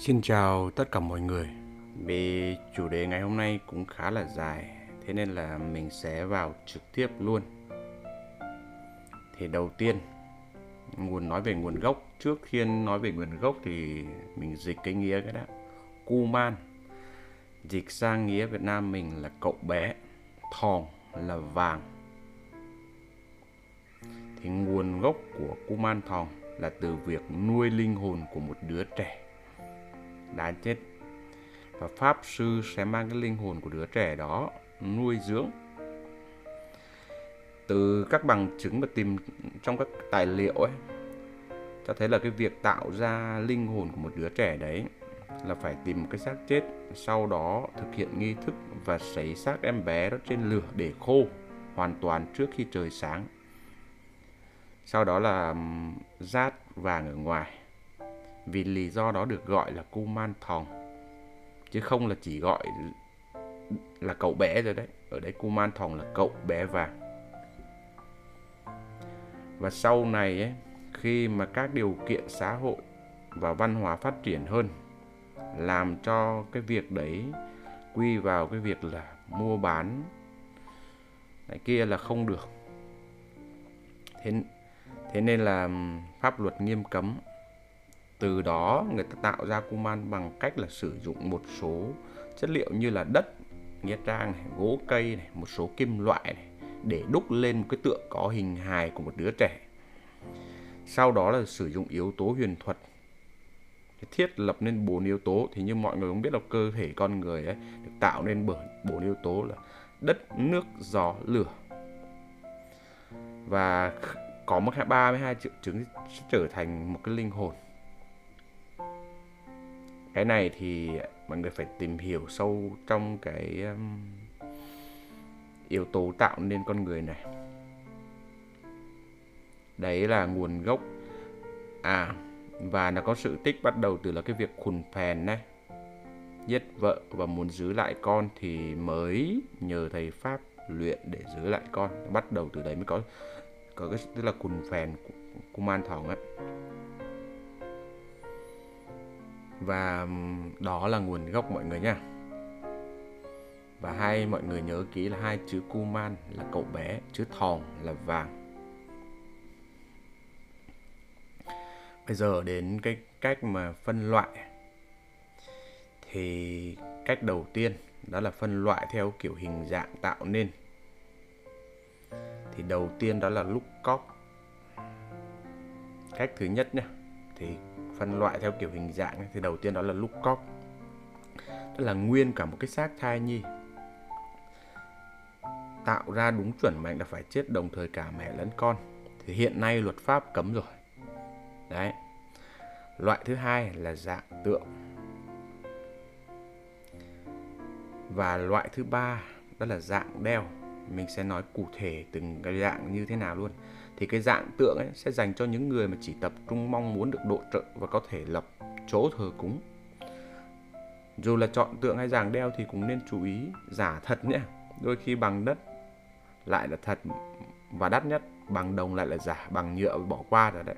Xin chào tất cả mọi người. Vì chủ đề ngày hôm nay cũng khá là dài, thế nên là mình sẽ vào trực tiếp luôn. Thì đầu tiên, nguồn nói về nguồn gốc. Trước khi nói về nguồn gốc thì mình dịch cái nghĩa cái đã. Kuman. Dịch sang nghĩa Việt Nam mình là cậu bé. Thòng là vàng. Thì nguồn gốc của Kuman Thòng là từ việc nuôi linh hồn của một đứa trẻ đã chết. Và pháp sư sẽ mang cái linh hồn của đứa trẻ đó nuôi dưỡng. Từ các bằng chứng mà tìm, trong các tài liệu ấy, cho thấy là cái việc tạo ra linh hồn của một đứa trẻ đấy là phải tìm một cái xác chết, sau đó thực hiện nghi thức và sấy xác em bé đó trên lửa để khô hoàn toàn trước khi trời sáng. Sau đó là rát vàng ở ngoài vì lý do đó được gọi là Kuman Thong chứ không là chỉ gọi là cậu bé rồi đấy. Ở đây Kuman Thong là cậu bé vàng. Và sau này ấy, khi mà các điều kiện xã hội và văn hóa phát triển hơn làm cho cái việc đấy quy vào cái việc là mua bán này kia là không được. Thế thế nên là pháp luật nghiêm cấm từ đó người ta tạo ra kuman bằng cách là sử dụng một số chất liệu như là đất nghĩa trang này, gỗ cây này, một số kim loại này để đúc lên một cái tượng có hình hài của một đứa trẻ. Sau đó là sử dụng yếu tố huyền thuật. Thiết lập nên bốn yếu tố. Thì như mọi người cũng biết là cơ thể con người ấy được tạo nên bởi bốn yếu tố là đất nước gió lửa. Và có một ba mươi hai triệu chứng trở thành một cái linh hồn cái này thì mọi người phải tìm hiểu sâu trong cái um, yếu tố tạo nên con người này. Đấy là nguồn gốc. À và nó có sự tích bắt đầu từ là cái việc khùn phèn này giết vợ và muốn giữ lại con thì mới nhờ thầy pháp luyện để giữ lại con. Bắt đầu từ đấy mới có có cái tức là cùn phèn cung man thòng á và đó là nguồn gốc mọi người nha và hai mọi người nhớ kỹ là hai chữ Kuman là cậu bé, chữ thòng là vàng. Bây giờ đến cái cách mà phân loại thì cách đầu tiên đó là phân loại theo kiểu hình dạng tạo nên. Thì đầu tiên đó là lúc cóc. Cách thứ nhất nhé thì phân loại theo kiểu hình dạng thì đầu tiên đó là lúc cóc tức là nguyên cả một cái xác thai nhi. Tạo ra đúng chuẩn mệnh là phải chết, đồng thời cả mẹ lẫn con. Thì hiện nay luật pháp cấm rồi. Đấy. Loại thứ hai là dạng tượng. Và loại thứ ba đó là dạng đeo. Mình sẽ nói cụ thể từng cái dạng như thế nào luôn thì cái dạng tượng ấy sẽ dành cho những người mà chỉ tập trung mong muốn được độ trợ và có thể lập chỗ thờ cúng. Dù là chọn tượng hay dạng đeo thì cũng nên chú ý giả thật nhé. Đôi khi bằng đất lại là thật và đắt nhất bằng đồng lại là giả bằng nhựa bỏ qua rồi đấy.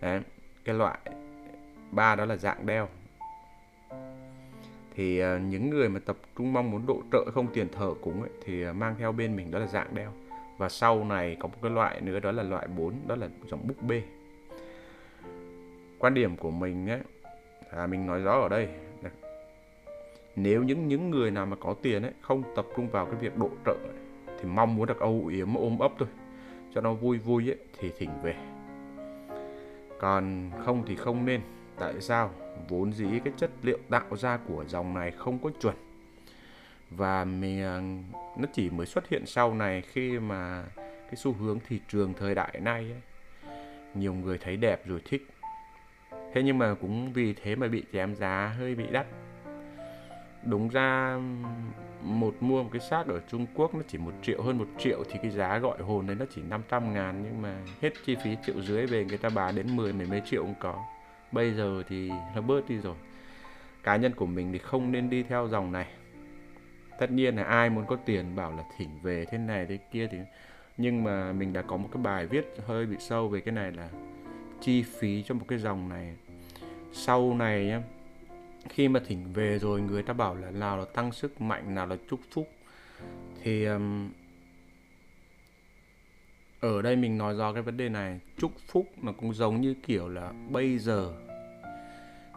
Đấy cái loại ba đó là dạng đeo. Thì ờ, những người mà tập trung mong muốn độ trợ không tiền thờ cúng ấy, thì ờ, mang theo bên mình đó là dạng đeo và sau này có một cái loại nữa đó là loại 4 đó là dòng búp bê. Quan điểm của mình ấy à, mình nói rõ ở đây. Nếu những những người nào mà có tiền ấy không tập trung vào cái việc độ trợ ấy, thì mong muốn được âu yếm ôm ấp thôi cho nó vui vui ấy thì thỉnh về. Còn không thì không nên. Tại sao? Vốn dĩ cái chất liệu tạo ra của dòng này không có chuẩn và mình ờ, nó chỉ mới xuất hiện sau này khi mà cái xu hướng thị trường thời đại nay ấy, nhiều người thấy đẹp rồi thích. Thế nhưng mà cũng vì thế mà bị chém giá hơi bị đắt. Đúng ra một mua một cái xác ở Trung Quốc nó chỉ một triệu hơn một triệu thì cái giá gọi hồn đấy nó chỉ 500 ngàn nhưng mà hết chi phí triệu dưới về người ta bán đến 10 mười mấy triệu cũng có. Bây giờ thì nó bớt đi rồi. Cá nhân của mình thì không nên đi theo dòng này tất nhiên là ai muốn có tiền bảo là thỉnh về thế này thế kia thì nhưng mà mình đã có một cái bài viết hơi bị sâu về cái này là chi phí cho một cái dòng này. Sau này nhá khi mà thỉnh về rồi người ta bảo là nào là tăng sức mạnh nào là chúc phúc thì um, ở đây mình nói do cái vấn đề này. Chúc phúc nó cũng giống như kiểu là bây giờ.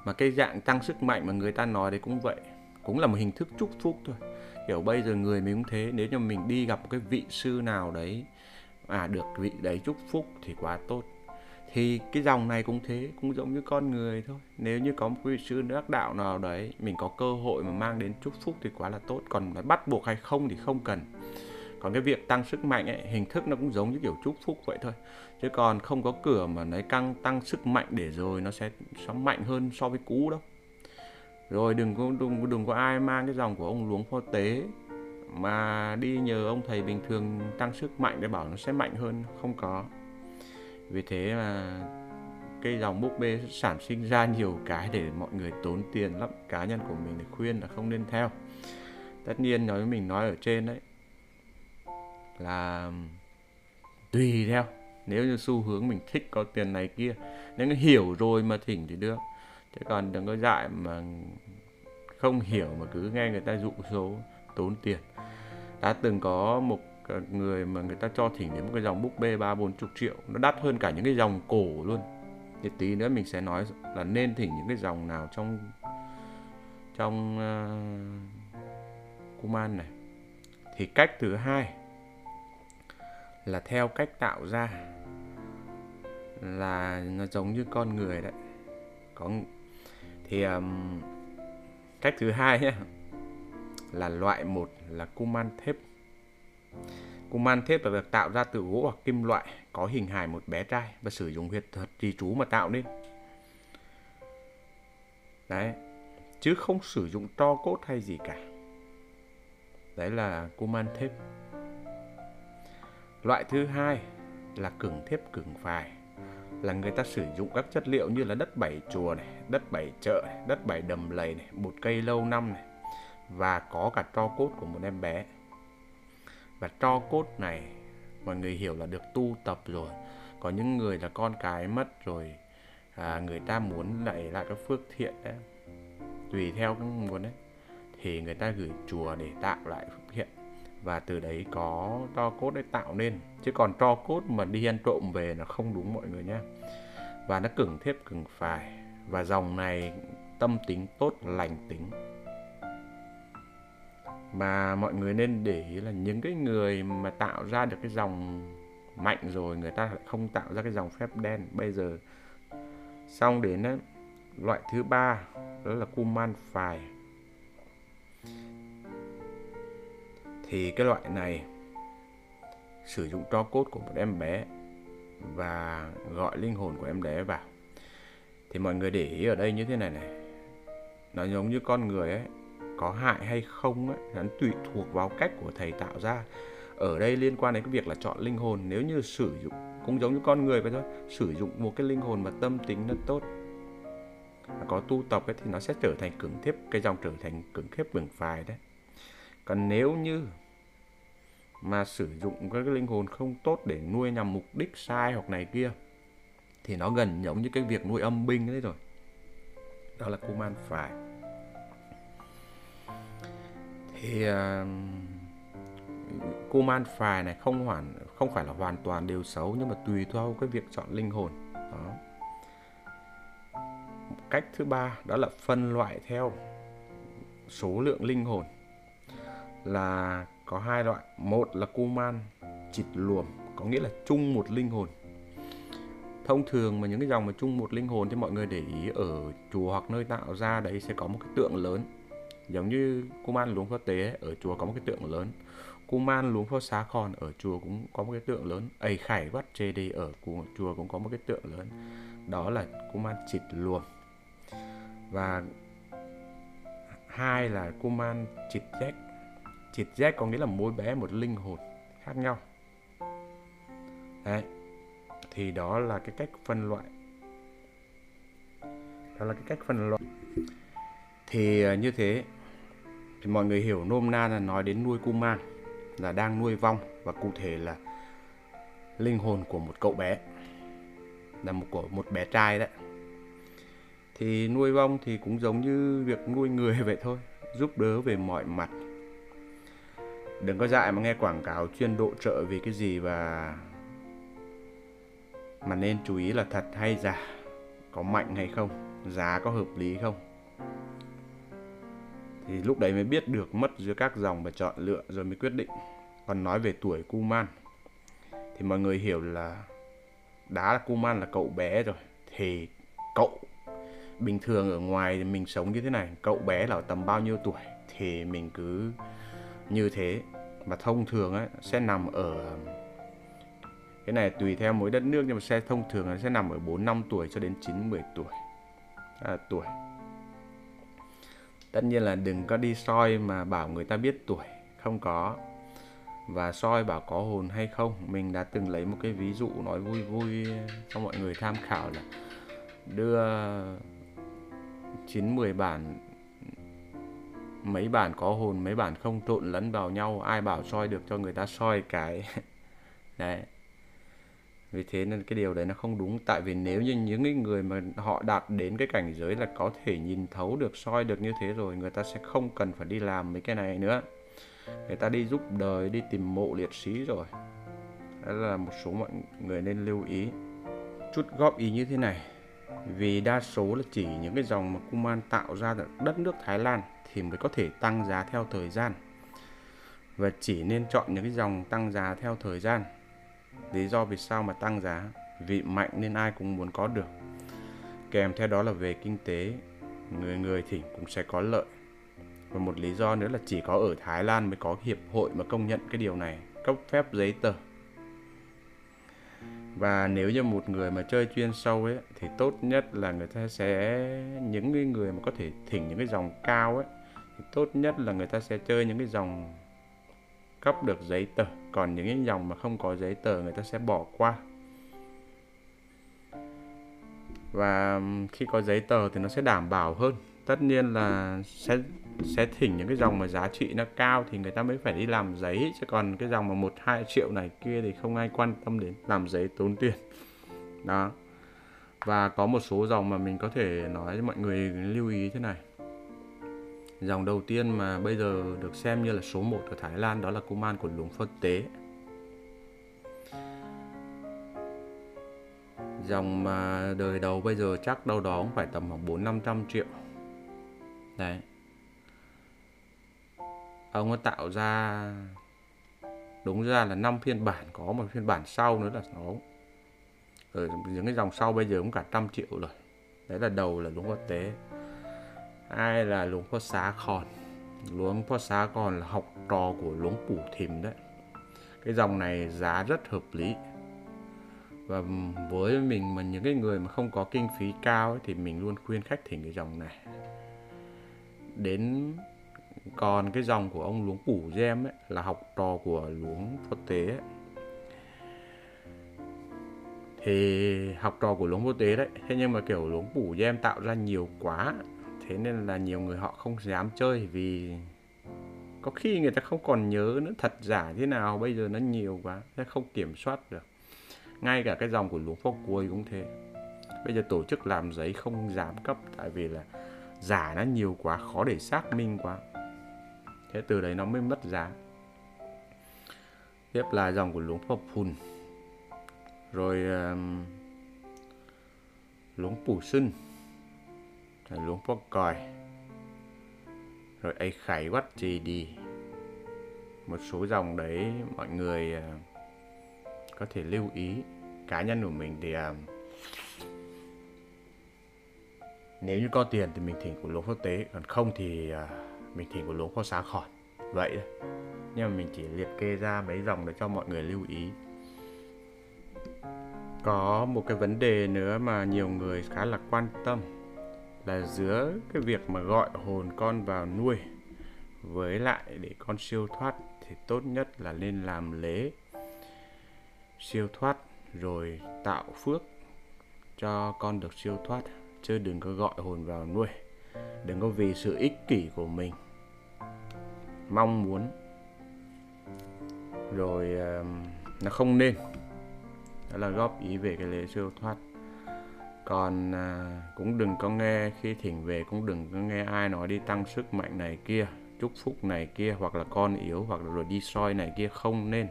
Mà cái dạng tăng sức mạnh mà người ta nói đấy cũng vậy. Cũng là một hình thức chúc phúc thôi kiểu bây giờ người mình cũng thế, nếu như mình đi gặp một cái vị sư nào đấy à được vị đấy chúc phúc thì quá tốt. Thì cái dòng này cũng thế, cũng giống như con người thôi. Nếu như có một vị sư đắc đạo nào đấy, mình có cơ hội mà mang đến chúc phúc thì quá là tốt. Còn phải bắt buộc hay không thì không cần. Còn cái việc tăng sức mạnh ấy, hình thức nó cũng giống như kiểu chúc phúc vậy thôi. Chứ còn không có cửa mà lấy căng, tăng sức mạnh để rồi nó sẽ sẽ mạnh hơn so với cũ đâu rồi đừng có đừng, đừng có ai mang cái dòng của ông luống pho tế. Mà đi nhờ ông thầy bình thường tăng sức mạnh để bảo nó sẽ mạnh hơn. Không có. Vì thế mà cây dòng búp bê sản sinh ra nhiều cái để mọi người tốn tiền lắm. Cá nhân của mình thì khuyên là không nên theo. Tất nhiên nói với mình nói ở trên đấy là tùy theo. Nếu như xu hướng mình thích có tiền này kia nếu như hiểu rồi mà thỉnh thì được chứ còn đừng có dại mà không hiểu mà cứ nghe người ta dụ số tốn tiền. Đã từng có một người mà người ta cho thỉnh đến một cái dòng búp bê ba bốn chục triệu nó đắt hơn cả những cái dòng cổ luôn. Thì tí nữa mình sẽ nói là nên thỉnh những cái dòng nào trong trong uh, Kuman này. Thì cách thứ hai là theo cách tạo ra là nó giống như con người đấy. Có thì um, cách thứ hai nhé là loại một là kuman thép kuman thép là được tạo ra từ gỗ hoặc kim loại có hình hài một bé trai và sử dụng huyệt thuật trì chú mà tạo nên. Đấy chứ không sử dụng tro cốt hay gì cả. Đấy là kuman thép Loại thứ hai là cứng thép cứng phài là người ta sử dụng các chất liệu như là đất bảy chùa này, đất bảy chợ này, đất bảy đầm lầy này, bột cây lâu năm này và có cả tro cốt của một em bé. Và tro cốt này mọi người hiểu là được tu tập rồi. Có những người là con cái mất rồi à, người ta muốn lại lại các phước thiện đấy. Tùy theo cái muốn đấy thì người ta gửi chùa để tạo lại phước thiện và từ đấy có tro cốt để tạo nên. Chứ còn tro cốt mà đi ăn trộm về là không đúng mọi người nhé và nó cứng thép cứng phải. Và dòng này tâm tính tốt lành tính. Mà mọi người nên để ý là những cái người mà tạo ra được cái dòng mạnh rồi người ta lại không tạo ra cái dòng phép đen. Bây giờ xong đến ấy, loại thứ ba đó là kuman phài thì cái loại này sử dụng tro cốt của một em bé và gọi linh hồn của em bé vào. Thì mọi người để ý ở đây như thế này này. Nó giống như con người ấy có hại hay không ấy nó tùy thuộc vào cách của thầy tạo ra. Ở đây liên quan đến cái việc là chọn linh hồn nếu như sử dụng cũng giống như con người vậy thôi sử dụng một cái linh hồn mà tâm tính nó tốt có tu tập ấy, thì nó sẽ trở thành cứng thép cái dòng trở thành cứng thép vững phài đấy. Còn nếu như mà sử dụng các cái linh hồn không tốt để nuôi nhằm mục đích sai hoặc này kia thì nó gần giống như cái việc nuôi âm binh đấy rồi. Đó là kuman phải. Thì à, uh, kuman phài này không hoàn không phải là hoàn toàn đều xấu nhưng mà tùy theo cái việc chọn linh hồn. Đó. Cách thứ ba đó là phân loại theo số lượng linh hồn là có hai loại. Một là kuman, chịt luồm có nghĩa là chung một linh hồn. Thông thường mà những cái dòng mà chung một linh hồn thì mọi người để ý ở chùa hoặc nơi tạo ra đấy sẽ có một cái tượng lớn. Giống như kuman luống phó tế ở chùa có một cái tượng lớn. Kuman luống phó xá còn ở chùa cũng có một cái tượng lớn. Ầy khải vắt chê đi ở chùa cũng có một cái tượng lớn. Đó là kuman chịt luồm và hai là kuman chịt dách Chịt giác có nghĩa là mỗi bé một linh hồn khác nhau. Đấy. Thì đó là cái cách phân loại. Đó là cái cách phân loại. Thì ờ, như thế, thì mọi người hiểu nôm na là nói đến nuôi cung mang, là đang nuôi vong, và cụ thể là linh hồn của một cậu bé, là một của một bé trai đấy thì nuôi vong thì cũng giống như việc nuôi người vậy thôi, giúp đỡ về mọi mặt đừng có dại mà nghe quảng cáo chuyên độ trợ vì cái gì và mà nên chú ý là thật hay giả, có mạnh hay không, giá có hợp lý không. Thì lúc đấy mới biết được mất giữa các dòng và chọn lựa rồi mới quyết định. Còn nói về tuổi Kuman, thì mọi người hiểu là đá là Kuman là cậu bé rồi. Thì cậu, bình thường ở ngoài mình sống như thế này, cậu bé là tầm bao nhiêu tuổi thì mình cứ như thế và thông thường ấy, sẽ nằm ở cái này tùy theo mỗi đất nước nhưng mà sẽ thông thường sẽ nằm ở 4 5 tuổi cho đến 9 10 tuổi. À, tuổi. Tất nhiên là đừng có đi soi mà bảo người ta biết tuổi, không có. Và soi bảo có hồn hay không, mình đã từng lấy một cái ví dụ nói vui vui cho mọi người tham khảo là đưa 9 10 bản mấy bản có hồn, mấy bản không trộn lẫn vào nhau, ai bảo soi được cho người ta soi cái. Đấy. Vì thế nên cái điều đấy nó không đúng. Tại vì nếu như những cái người mà họ đạt đến cái cảnh giới là có thể nhìn thấu được, soi được như thế rồi, người ta sẽ không cần phải đi làm mấy cái này nữa. Người ta đi giúp đời, đi tìm mộ liệt sĩ rồi. Đó là một số mọi người nên lưu ý. Chút góp ý như thế này. Vì đa số là chỉ những cái dòng mà Kuman tạo ra ở đất nước Thái Lan thì mới có thể tăng giá theo thời gian. Và chỉ nên chọn những cái dòng tăng giá theo thời gian. Lý do vì sao mà tăng giá? Vì mạnh nên ai cũng muốn có được. Kèm theo đó là về kinh tế, người người thỉnh cũng sẽ có lợi. Và một lý do nữa là chỉ có ở Thái Lan mới có hiệp hội mà công nhận cái điều này, cấp phép giấy tờ. Và nếu như một người mà chơi chuyên sâu ấy, thì tốt nhất là người ta sẽ, những cái người mà có thể thỉnh những cái dòng cao ấy thì tốt nhất là người ta sẽ chơi những cái dòng cấp được giấy tờ. Còn những cái dòng mà không có giấy tờ, người ta sẽ bỏ qua. Và khi có giấy tờ thì nó sẽ đảm bảo hơn. Tất nhiên là sẽ sẽ thỉnh những cái dòng mà giá trị nó cao thì người ta mới phải đi làm giấy. Chứ còn cái dòng mà một, hai triệu này kia thì không ai quan tâm đến làm giấy tốn tiền. Đó. Và có một số dòng mà mình có thể nói cho mọi người lưu ý thế này. Dòng đầu tiên mà bây giờ được xem như là số 1 ở Thái Lan đó là Kuman của Luống Phật Tế. Dòng mà đời đầu bây giờ chắc đâu đó cũng phải tầm khoảng 4 500 triệu. Đấy. Ông ấy tạo ra, đúng ra là 5 phiên bản, có một phiên bản sau nữa là nó, ở những cái dòng sau bây giờ cũng cả trăm triệu rồi. Đấy là đầu là đúng quốc Tế ai là luống phó xá khòn luống phó xá còn là học trò của luống phủ thìm đấy. Cái dòng này giá rất hợp lý. Và với mình mà những cái người mà không có kinh phí cao ấy, thì mình luôn khuyên khách thỉnh cái dòng này. Đến còn cái dòng của ông luống phủ gem ấy là học trò của luống phó tế ấy. thì học trò của luống phó tế đấy thế nhưng mà kiểu luống phủ gem tạo ra nhiều quá thế nên là nhiều người họ không dám chơi vì có khi người ta không còn nhớ nữa thật giả thế nào bây giờ nó nhiều quá sẽ không kiểm soát được. Ngay cả cái dòng của lũ phó cuối cũng thế. Bây giờ tổ chức làm giấy không dám cấp tại vì là giả nó nhiều quá khó để xác minh quá. Thế từ đấy nó mới mất giá. Tiếp là dòng của luống phó phùn rồi um, luống phủ sưng rồi luống phó còi rồi ấy khải quát gì đi. Một số dòng đấy mọi người à, có thể lưu ý. Cá nhân của mình thì à, nếu như có tiền thì mình thỉnh của luống quốc tế. Còn không thì à, mình thỉnh của luống phó xá khỏi. Vậy thôi. Nhưng mà mình chỉ liệt kê ra mấy dòng để cho mọi người lưu ý. Có một cái vấn đề nữa mà nhiều người khá là quan tâm là giữa cái việc mà gọi hồn con vào nuôi với lại để con siêu thoát thì tốt nhất là nên làm lễ siêu thoát rồi tạo phước cho con được siêu thoát, chứ đừng có gọi hồn vào nuôi. Đừng có vì sự ích kỷ của mình mong muốn. Rồi ờ, nó không nên. Đó là góp ý về cái lễ siêu thoát còn à, cũng đừng có nghe khi thỉnh về cũng đừng có nghe ai nói đi tăng sức mạnh này kia chúc phúc này kia hoặc là con yếu hoặc là rồi đi soi này kia không nên.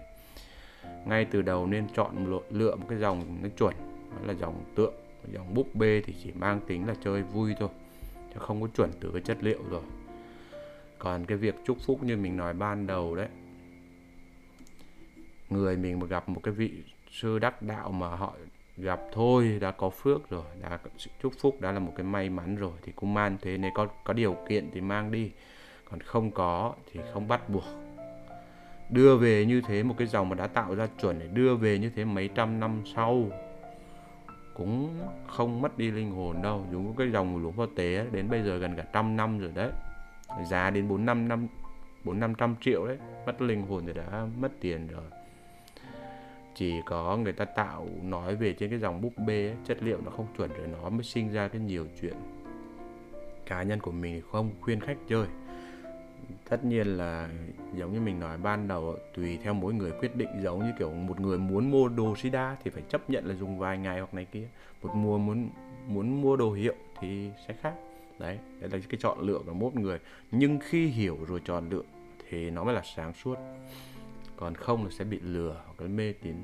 Ngay từ đầu nên chọn lựa một cái dòng nó chuẩn đó là dòng tượng dòng búp bê thì chỉ mang tính là chơi vui thôi chứ không có chuẩn từ cái chất liệu rồi. Còn cái việc chúc phúc như mình nói ban đầu đấy người mình mà gặp một cái vị sư đắc đạo mà họ gặp thôi, đã có phước rồi, đã chúc phúc, đã là một cái may mắn rồi, thì cũng mang thế. Nếu có có điều kiện thì mang đi, còn không có thì không bắt buộc. Đưa về như thế, một cái dòng mà đã tạo ra chuẩn để đưa về như thế mấy trăm năm sau, cũng không mất đi linh hồn đâu. Dùng cái dòng của lũ phó tế đến bây giờ gần cả trăm năm rồi đấy. Giá đến bốn năm năm, bốn năm trăm triệu đấy, mất linh hồn thì đã mất tiền rồi chỉ có người ta tạo nói về trên cái dòng búp bê ấy, chất liệu nó không chuẩn rồi nó mới sinh ra cái nhiều chuyện. Cá nhân của mình thì không khuyên khách chơi. Tất nhiên là giống như mình nói ban đầu tùy theo mỗi người quyết định giống như kiểu một người muốn mua đồ sida thì phải chấp nhận là dùng vài ngày hoặc này kia. Một mua muốn muốn mua đồ hiệu thì sẽ khác. Đấy đấy là cái chọn lựa của mỗi người. Nhưng khi hiểu rồi chọn lựa thì nó mới là sáng suốt còn không là sẽ bị lừa hoặc là mê tín.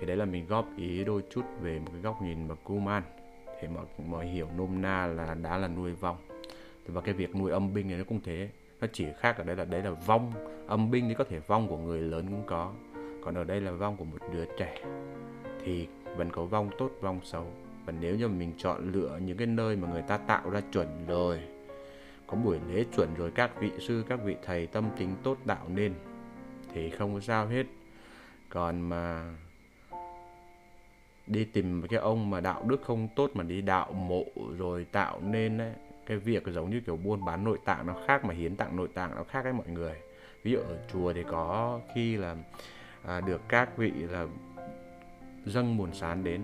Thì đấy là mình góp ý đôi chút về một cái góc nhìn mà Kuman thì mọi mọi hiểu nôm na là đã là nuôi vong. Và cái việc nuôi âm binh này nó cũng thế, nó chỉ khác ở đây là đấy là vong. Âm binh thì có thể vong của người lớn cũng có, còn ở đây là vong của một đứa trẻ. Thì vẫn có vong tốt, vong xấu. Và nếu như mình chọn lựa những cái nơi mà người ta tạo ra chuẩn rồi, có buổi lễ chuẩn rồi các vị sư, các vị thầy tâm tính tốt đạo nên thì không có sao hết. Còn mà đi tìm cái ông mà đạo đức không tốt mà đi đạo mộ rồi tạo nên ấy, cái việc giống như kiểu buôn bán nội tạng nó khác mà hiến tặng nội tạng nó khác với mọi người. Ví dụ ở chùa thì có khi là à, được các vị là dâng buồn sán đến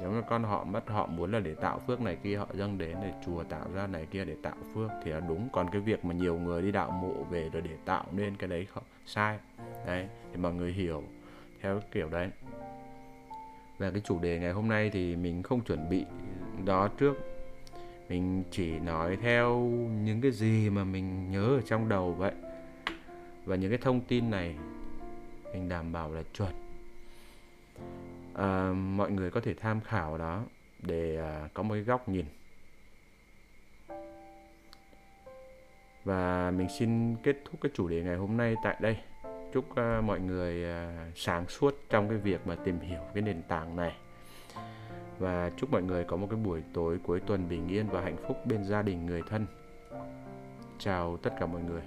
nếu như con họ mất, họ muốn là để tạo phước này kia, họ dâng đến để chùa tạo ra này kia để tạo phước thì là đúng. Còn cái việc mà nhiều người đi đạo mộ về rồi để tạo nên cái đấy không? Sai. Đấy thì mọi người hiểu theo kiểu đấy. Về cái chủ đề ngày hôm nay thì mình không chuẩn bị đó trước. Mình chỉ nói theo những cái gì mà mình nhớ ở trong đầu vậy. Và những cái thông tin này mình đảm bảo là chuẩn à, mọi người có thể tham khảo đó để à, có một cái góc nhìn. Và mình xin kết thúc cái chủ đề ngày hôm nay tại đây. Chúc uh, mọi người uh, sáng suốt trong cái việc mà tìm hiểu cái nền tảng này. Và chúc mọi người có một cái buổi tối cuối tuần bình yên và hạnh phúc bên gia đình người thân. Chào tất cả mọi người.